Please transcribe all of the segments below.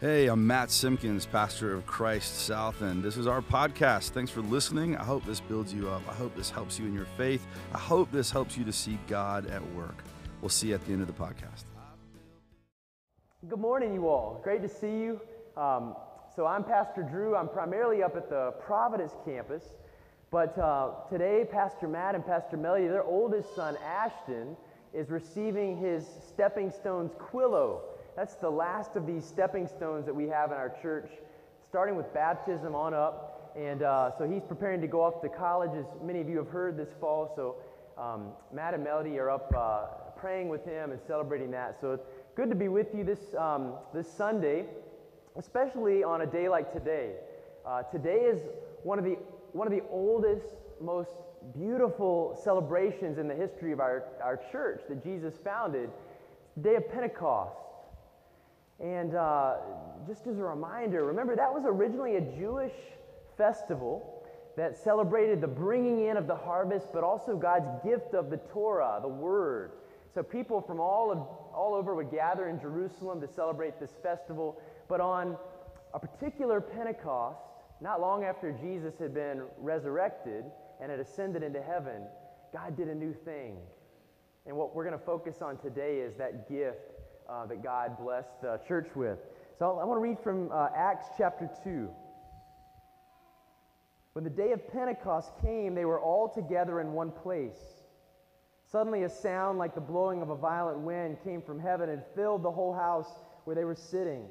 Hey, I'm Matt Simpkins, pastor of Christ South, and this is our podcast. Thanks for listening. I hope this builds you up. I hope this helps you in your faith. I hope this helps you to see God at work. We'll see you at the end of the podcast. Good morning, you all. Great to see you. Um, so, I'm Pastor Drew. I'm primarily up at the Providence campus. But uh, today, Pastor Matt and Pastor Melody, their oldest son, Ashton, is receiving his Stepping Stones Quillo. That's the last of these stepping stones that we have in our church, starting with baptism on up. And uh, so he's preparing to go off to college, as many of you have heard this fall. So um, Matt and Melody are up uh, praying with him and celebrating that. So it's good to be with you this, um, this Sunday, especially on a day like today. Uh, today is one of, the, one of the oldest, most beautiful celebrations in the history of our, our church that Jesus founded. The day of Pentecost. And uh, just as a reminder, remember that was originally a Jewish festival that celebrated the bringing in of the harvest, but also God's gift of the Torah, the Word. So people from all, of, all over would gather in Jerusalem to celebrate this festival. But on a particular Pentecost, not long after Jesus had been resurrected and had ascended into heaven, God did a new thing. And what we're going to focus on today is that gift uh, that God blessed the church with. So I want to read from uh, Acts chapter 2. When the day of Pentecost came, they were all together in one place. Suddenly, a sound like the blowing of a violent wind came from heaven and filled the whole house where they were sitting.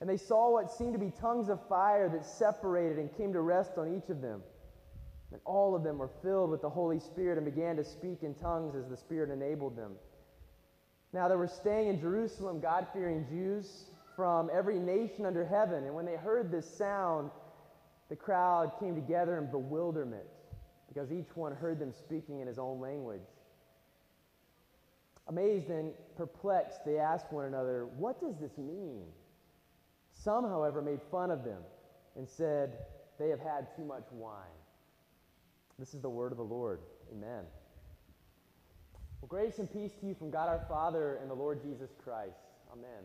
And they saw what seemed to be tongues of fire that separated and came to rest on each of them. And all of them were filled with the Holy Spirit and began to speak in tongues as the Spirit enabled them. Now, there were staying in Jerusalem God fearing Jews from every nation under heaven. And when they heard this sound, the crowd came together in bewilderment because each one heard them speaking in his own language. Amazed and perplexed, they asked one another, What does this mean? Some, however, made fun of them and said, They have had too much wine. This is the word of the Lord. Amen. Well, grace and peace to you from God our Father and the Lord Jesus Christ. Amen.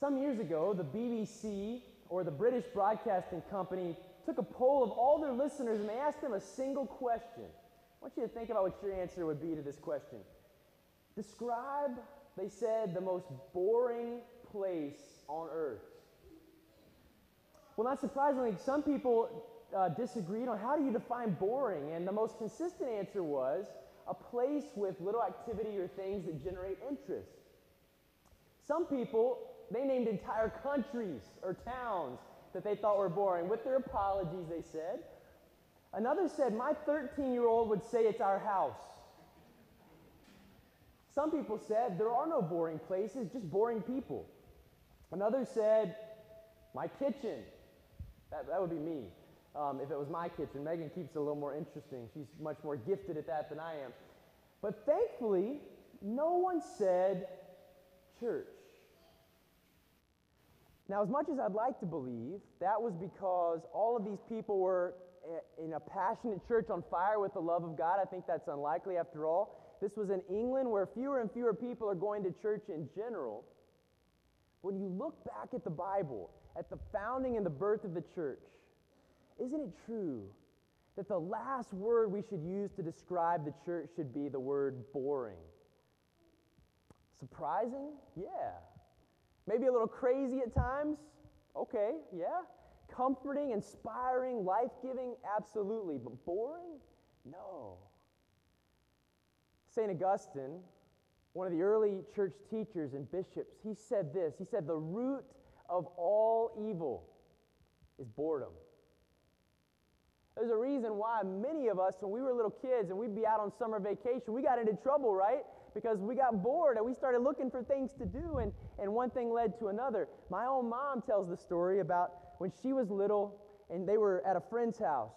Some years ago, the BBC, or the British Broadcasting Company, took a poll of all their listeners and they asked them a single question. I want you to think about what your answer would be to this question. Describe, they said, the most boring place on earth. Well, not surprisingly, some people uh, disagreed on how do you define boring, and the most consistent answer was a place with little activity or things that generate interest. Some people, they named entire countries or towns that they thought were boring. With their apologies, they said. Another said, My 13 year old would say it's our house. Some people said, There are no boring places, just boring people. Another said, My kitchen. That, that would be me um, if it was my kitchen. Megan keeps it a little more interesting. She's much more gifted at that than I am. But thankfully, no one said church. Now, as much as I'd like to believe, that was because all of these people were eh, in a passionate church on fire with the love of God. I think that's unlikely after all. This was in England where fewer and fewer people are going to church in general. When you look back at the Bible, at the founding and the birth of the church, isn't it true that the last word we should use to describe the church should be the word boring? Surprising? Yeah. Maybe a little crazy at times? Okay, yeah. Comforting, inspiring, life giving? Absolutely. But boring? No. St. Augustine, one of the early church teachers and bishops, he said this. He said, The root of all evil is boredom. There's a reason why many of us, when we were little kids and we'd be out on summer vacation, we got into trouble, right? Because we got bored and we started looking for things to do, and, and one thing led to another. My own mom tells the story about when she was little and they were at a friend's house.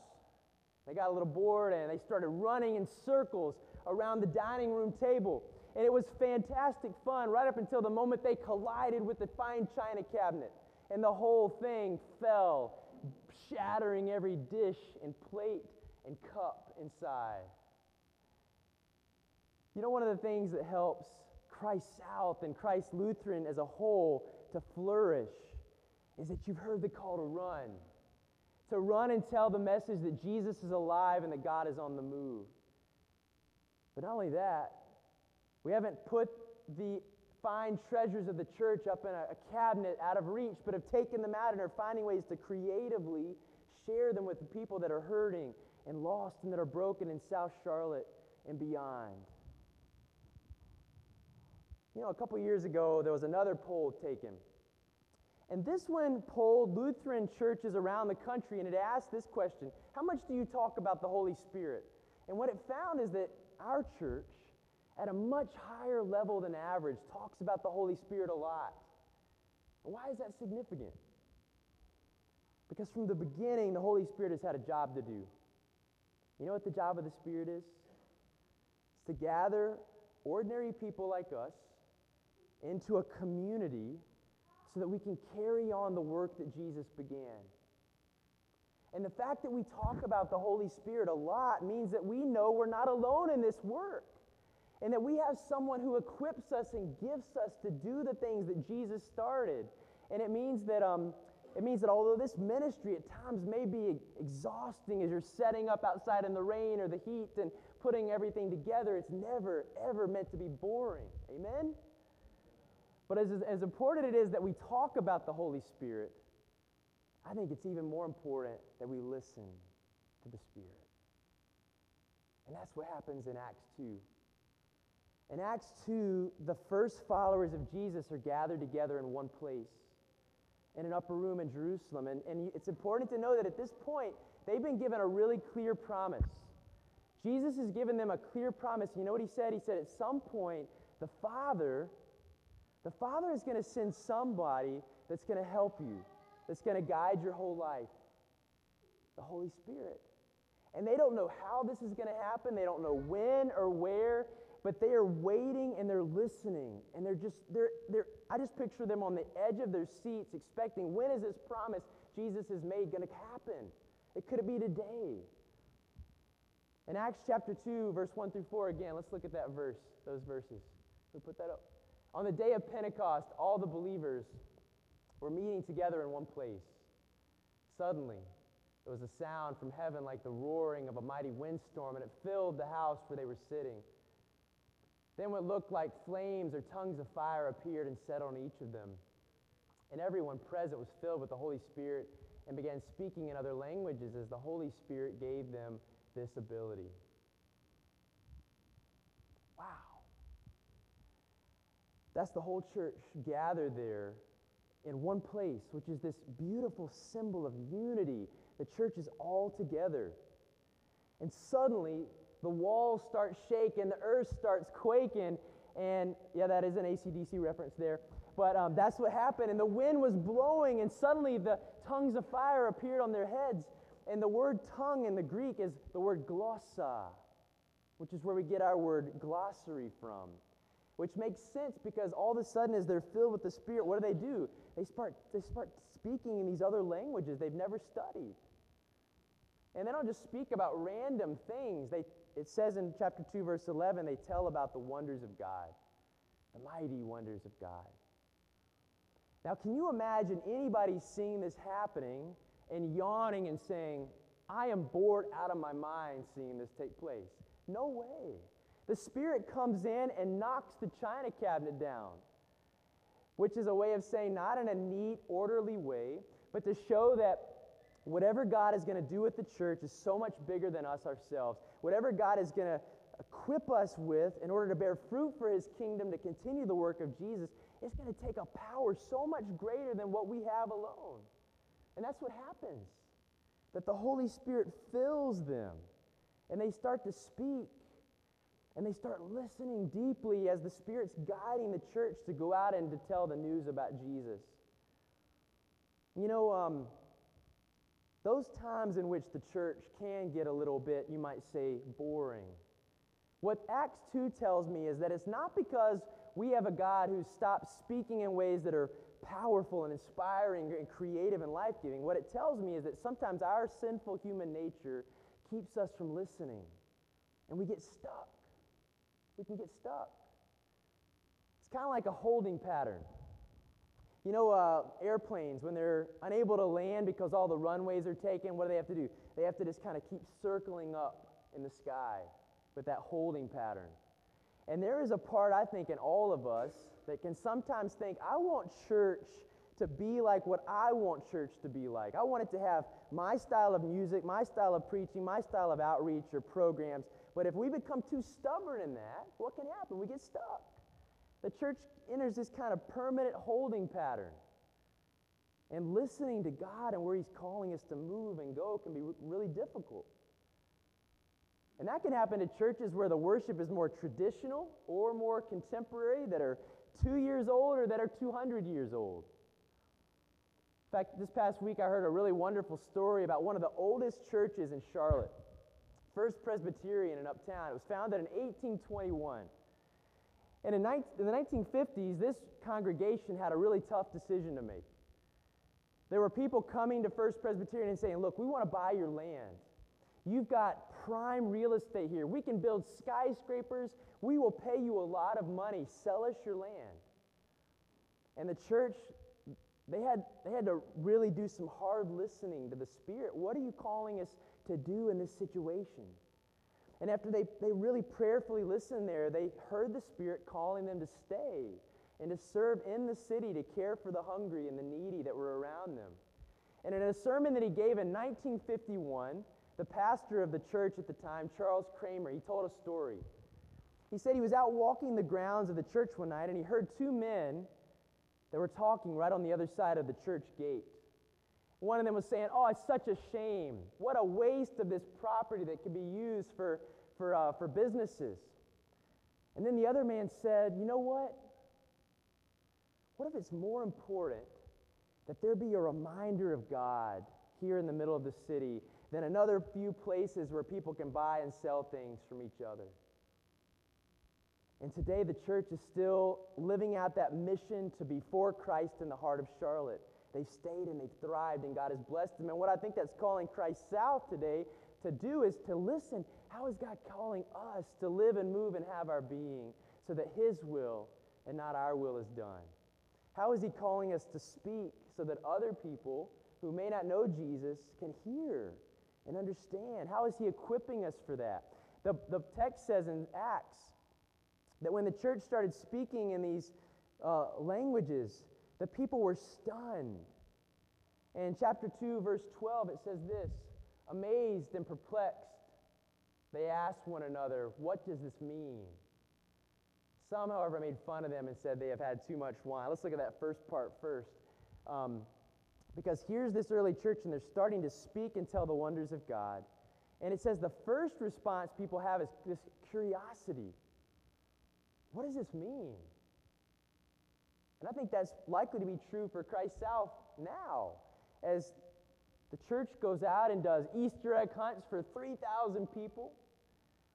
They got a little bored and they started running in circles around the dining room table. And it was fantastic fun right up until the moment they collided with the fine china cabinet. And the whole thing fell shattering every dish and plate and cup inside. You know, one of the things that helps Christ South and Christ Lutheran as a whole to flourish is that you've heard the call to run. To run and tell the message that Jesus is alive and that God is on the move. But not only that, we haven't put the fine treasures of the church up in a, a, cabinet out of reach, but have taken them out and are finding ways to creatively share them with the people that are hurting and lost and that are broken in South Charlotte and beyond. You know, a couple years ago, there was another poll taken. And this one polled Lutheran churches around the country, and it asked this question How much do you talk about the Holy Spirit? And what it found is that our church, at a much higher level than average, talks about the Holy Spirit a lot. Why is that significant? Because from the beginning, the Holy Spirit has had a job to do. You know what the job of the Spirit is? It's to gather ordinary people like us into a community so that we can carry on the work that Jesus began. And the fact that we talk about the Holy Spirit a lot means that we know we're not alone in this work. And that we have someone who equips us and gifts us to do the things that Jesus started. And it means that, um, it means that although this ministry at times may be exhausting as you're setting up outside in the rain or the heat and putting everything together, it's never, ever meant to be boring. Amen? But as, as important it is that we talk about the Holy Spirit, I think it's even more important that we listen to the Spirit. And that's what happens in Acts 2. In Acts 2, the first followers of Jesus are gathered together in one place in an upper room in Jerusalem. And, and it's important to know that at this point, they've been given a really clear promise. Jesus has given them a clear promise. You know what he said? He said, at some point, the Father the Father is going to send somebody that's going to help you, that's going to guide your whole life the Holy Spirit. And they don't know how this is going to happen, they don't know when or where, but they are waiting and they're listening. And they're just, they're, they're, I just picture them on the edge of their seats expecting when is this promise Jesus has made going to happen? It could be today. In Acts chapter 2, verse 1 through 4, again, let's look at that verse, those verses. Who put that up? On the day of Pentecost, all the believers were meeting together in one place. Suddenly, there was a sound from heaven like the roaring of a mighty windstorm, and it filled the house where they were sitting. Then what looked like flames or tongues of fire appeared and settled on each of them. And everyone present was filled with the Holy Spirit and began speaking in other languages as the Holy Spirit gave them this ability. Wow. That's the whole church gathered there in one place, which is this beautiful symbol of unity. The church is all together. And suddenly, the walls start shaking, the earth starts quaking, and yeah, that is an ACDC reference there. But um, that's what happened. And the wind was blowing, and suddenly the tongues of fire appeared on their heads. And the word tongue in the Greek is the word glossa, which is where we get our word glossary from which makes sense because all of a sudden, as they're filled with the Spirit, what do they do? They start, they start speaking in these other languages they've never studied. And they don't just speak about random things. They, it says in chapter 2, verse 11, they tell about the wonders of God, the mighty wonders of God. Now, can you imagine anybody seeing this happening and yawning and saying, I am bored out of my mind seeing this take place? No way. The Spirit comes in and knocks the china cabinet down, which is a way of saying, not in a neat, orderly way, but to show that whatever God is going to do with the church is so much bigger than us ourselves. Whatever God is going to equip us with in order to bear fruit for his kingdom to continue the work of Jesus, it's going to take a power so much greater than what we have alone. And that's what happens. That the Holy Spirit fills them and they start to speak and they start listening deeply as the Spirit's guiding the church to go out and to tell the news about Jesus. You know, um, those times in which the church can get a little bit, you might say, boring. What Acts 2 tells me is that it's not because we have a God who stopped speaking in ways that are powerful and inspiring and creative and life giving. What it tells me is that sometimes our sinful human nature keeps us from listening and we get stuck we can get stuck. It's kind of like a holding pattern. You know, uh, airplanes, when they're unable to land because all the runways are taken, what do they have to do? They have to just kind of keep circling up in the sky with that holding pattern. And there is a part, I think, in all of us that can sometimes think, I want church to be like what I want church to be like. I want it to have my style of music, my style of preaching, my style of outreach or programs. But if we become too stubborn in that, what can happen? We get stuck. The church enters this kind of permanent holding pattern. And listening to God and where He's calling us to move and go can be really difficult. And that can happen to churches where the worship is more traditional or more contemporary, that are two years old or that are 200 years old. In fact, this past week I heard a really wonderful story about one of the oldest churches in Charlotte, First Presbyterian in Uptown. It was founded in 1821. And in, 19, in the 1950s, this congregation had a really tough decision to make. There were people coming to First Presbyterian and saying, Look, we want to buy your land. You've got prime real estate here. We can build skyscrapers. We will pay you a lot of money. Sell us your land. And the church, they had, they had to really do some hard listening to the Spirit. What are you calling us to do in this situation? And after they, they really prayerfully listened there, they heard the Spirit calling them to stay and to serve in the city to care for the hungry and the needy that were around them. And in a sermon that he gave in 1951, the pastor of the church at the time, Charles Kramer, he told a story. He said he was out walking the grounds of the church one night and he heard two men that were talking right on the other side of the church gate. One of them was saying, Oh, it's such a shame. What a waste of this property that could be used for, for, uh, for businesses. And then the other man said, You know what? What if it's more important that there be a reminder of God here in the middle of the city than another few places where people can buy and sell things from each other? And today, the church is still living out that mission to be for Christ in the heart of Charlotte. They've stayed and they've thrived, and God has blessed them. And what I think that's calling Christ South today to do is to listen. How is God calling us to live and move and have our being so that His will and not our will is done? How is He calling us to speak so that other people who may not know Jesus can hear and understand? How is He equipping us for that? The, the text says in Acts that when the church started speaking in these uh, languages, the people were stunned. And in chapter 2, verse 12, it says this Amazed and perplexed, they asked one another, What does this mean? Some, however, made fun of them and said they have had too much wine. Let's look at that first part first. Um, because here's this early church, and they're starting to speak and tell the wonders of God. And it says the first response people have is this curiosity. What does this mean? And I think that's likely to be true for Christ South now. As the church goes out and does Easter egg hunts for 3,000 people,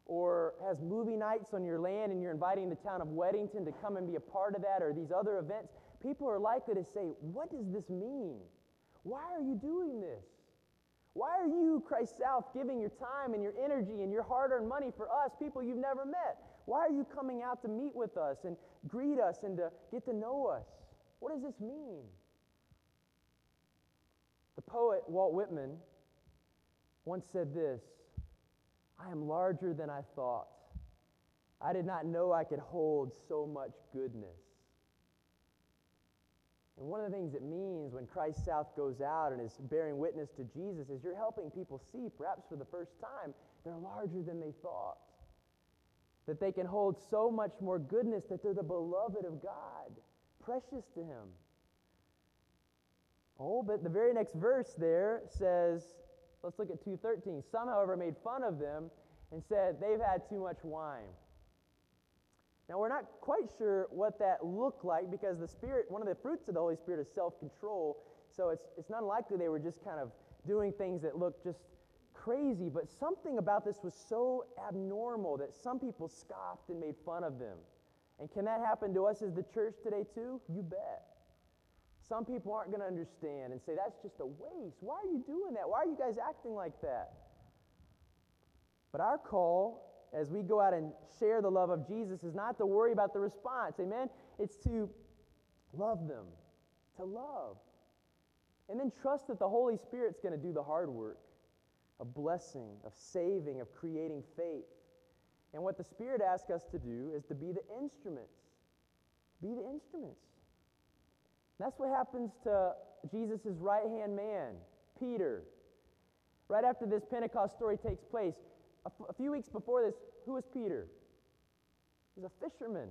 or has movie nights on your land and you're inviting the town of Weddington to come and be a part of that, or these other events, people are likely to say, What does this mean? Why are you doing this? Why are you, Christ South, giving your time and your energy and your hard earned money for us, people you've never met? Why are you coming out to meet with us and greet us and to get to know us? What does this mean? The poet Walt Whitman once said this I am larger than I thought. I did not know I could hold so much goodness. And one of the things it means when Christ South goes out and is bearing witness to Jesus is you're helping people see, perhaps for the first time, they're larger than they thought. That they can hold so much more goodness, that they're the beloved of God, precious to Him. Oh, but the very next verse there says, let's look at 213. Some, however, made fun of them and said they've had too much wine. Now, we're not quite sure what that looked like because the Spirit, one of the fruits of the Holy Spirit is self control. So it's, it's not likely they were just kind of doing things that looked just crazy, but something about this was so abnormal that some people scoffed and made fun of them. And can that happen to us as the church today, too? You bet. Some people aren't going to understand and say, that's just a waste. Why are you doing that? Why are you guys acting like that? But our call as we go out and share the love of Jesus is not to worry about the response. Amen? It's to love them to love. And then trust that the Holy Spirit's going to do the hard work of blessing, of saving, of creating faith. And what the Spirit asks us to do is to be the instruments. Be the instruments. That's what happens to Jesus' right hand man, Peter. Right after this Pentecost story takes place, a, f- a few weeks before this, who was Peter? He was a fisherman.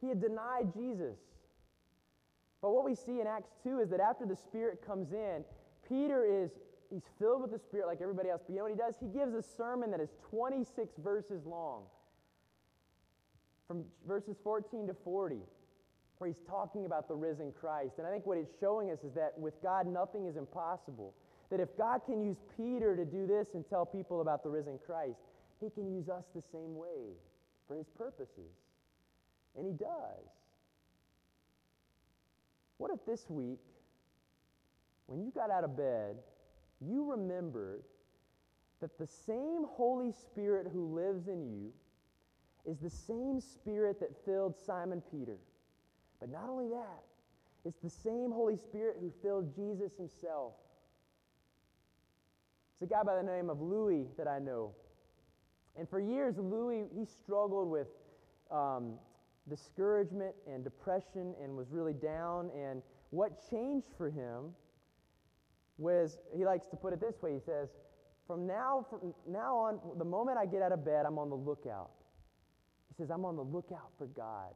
He had denied Jesus. But what we see in Acts 2 is that after the Spirit comes in, Peter is he's filled with the Spirit like everybody else. But you know what he does? He gives a sermon that is 26 verses long. From verses 14 to 40, where he's talking about the risen Christ. And I think what it's showing us is that with God, nothing is impossible. That if God can use Peter to do this and tell people about the risen Christ, he can use us the same way for his purposes. And he does. What if this week, when you got out of bed, you remembered that the same Holy Spirit who lives in you is the same Spirit that filled Simon Peter? But not only that, it's the same Holy Spirit who filled Jesus himself. It's a guy by the name of Louis that I know. And for years, Louis, he struggled with um, discouragement and depression and was really down. And what changed for him was, he likes to put it this way he says, from now, from now on, the moment I get out of bed, I'm on the lookout. He says, I'm on the lookout for God.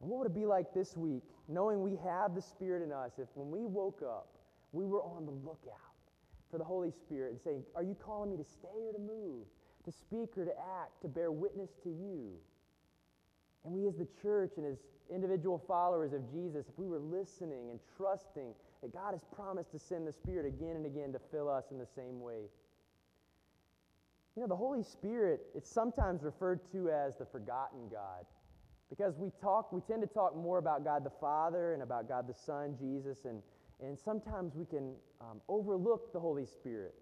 And what would it be like this week, knowing we have the Spirit in us, if when we woke up, we were on the lookout for the Holy Spirit and saying, Are you calling me to stay or to move, to speak or to act, to bear witness to you? And we, as the church and as individual followers of Jesus, if we were listening and trusting that God has promised to send the Spirit again and again to fill us in the same way. You know, the Holy Spirit, it's sometimes referred to as the forgotten God. Because we talk, we tend to talk more about God the Father and about God the Son, Jesus, and, and sometimes we can um, overlook the Holy Spirit.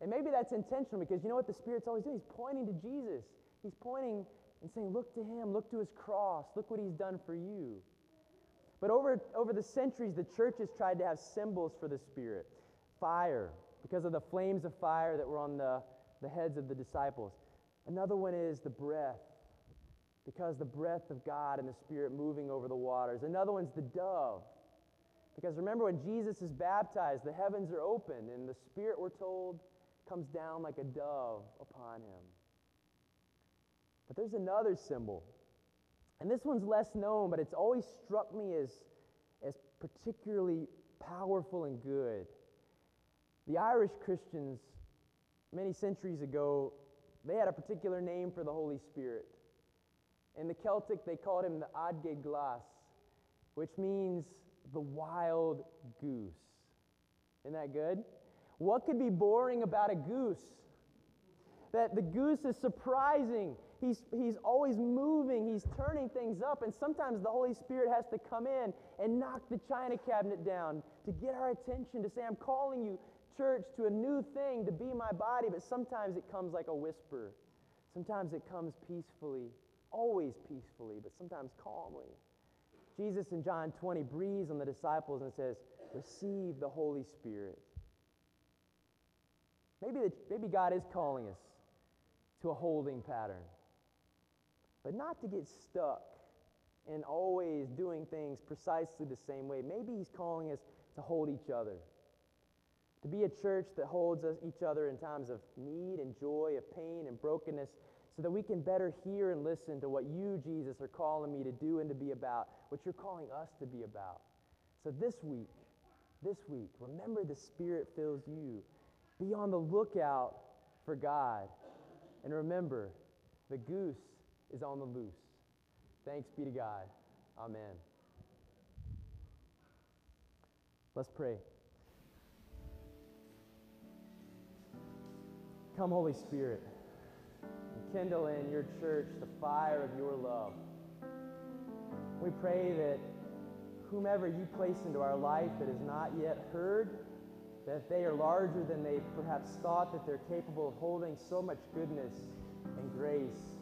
And maybe that's intentional because you know what the Spirit's always doing? He's pointing to Jesus. He's pointing and saying, Look to Him, look to His cross, look what He's done for you. But over, over the centuries, the church has tried to have symbols for the Spirit fire, because of the flames of fire that were on the, the heads of the disciples. Another one is the breath because the breath of God and the Spirit moving over the waters. Another one's the dove. Because remember, when Jesus is baptized, the heavens are open, and the Spirit, we're told, comes down like a dove upon him. But there's another symbol. And this one's less known, but it's always struck me as, as particularly powerful and good. The Irish Christians, many centuries ago, they had a particular name for the Holy Spirit. In the Celtic, they called him the Adge Glas, which means the wild goose. Isn't that good? What could be boring about a goose? That the goose is surprising. He's, he's always moving, he's turning things up, and sometimes the Holy Spirit has to come in and knock the china cabinet down to get our attention, to say, I'm calling you, church, to a new thing, to be my body, but sometimes it comes like a whisper. Sometimes it comes peacefully always peacefully, but sometimes calmly. Jesus in John 20 breathes on the disciples and says, Receive the Holy Spirit. Maybe, the, maybe God is calling us to a holding pattern, but not to get stuck in always doing things precisely the same way. Maybe He's calling us to hold each other, to be a church that holds us, each other in times of need and joy, of pain and brokenness, so that we can better hear and listen to what you, Jesus, are calling me to do and to be about, what you're calling us to be about. So this week, this week, remember the Spirit fills you. Be on the lookout for God. And remember, the goose is on the loose. Thanks be to God. Amen. Let's pray. Come, Holy Spirit kindle in your church the fire of your love. We pray that whomever you place into our life that is not yet heard, that they are larger than they perhaps thought, that they're capable of holding so much goodness and grace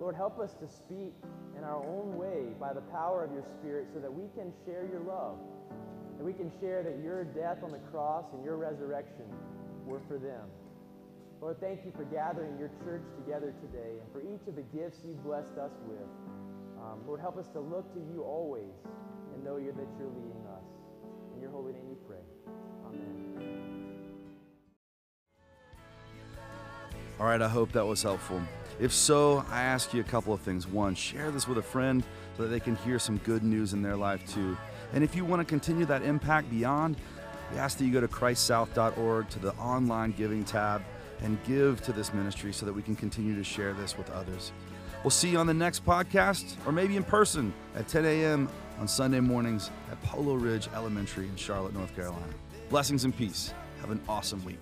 Lord, help us to speak in our own way by the power of your Spirit so that we can share your love. That we can share that your death on the cross and your resurrection were for them. Lord, thank you for gathering your church together today and for each of the gifts you've blessed us with. Um, Lord, help us to look to you always and know you that you're leading us. In your holy name we pray. Amen. All right, I hope that was helpful. If so, I ask you a couple of things. One, share this with a friend so that they can hear some good news in their life too. And if you want to continue that impact beyond, we ask that you go to christsouth.org to the online giving tab and give to this ministry so that we can continue to share this with others. We'll see you on the next podcast or maybe in person at 10 a.m. on Sunday mornings at Polo Ridge Elementary in Charlotte, North Carolina. Blessings and peace. Have an awesome week.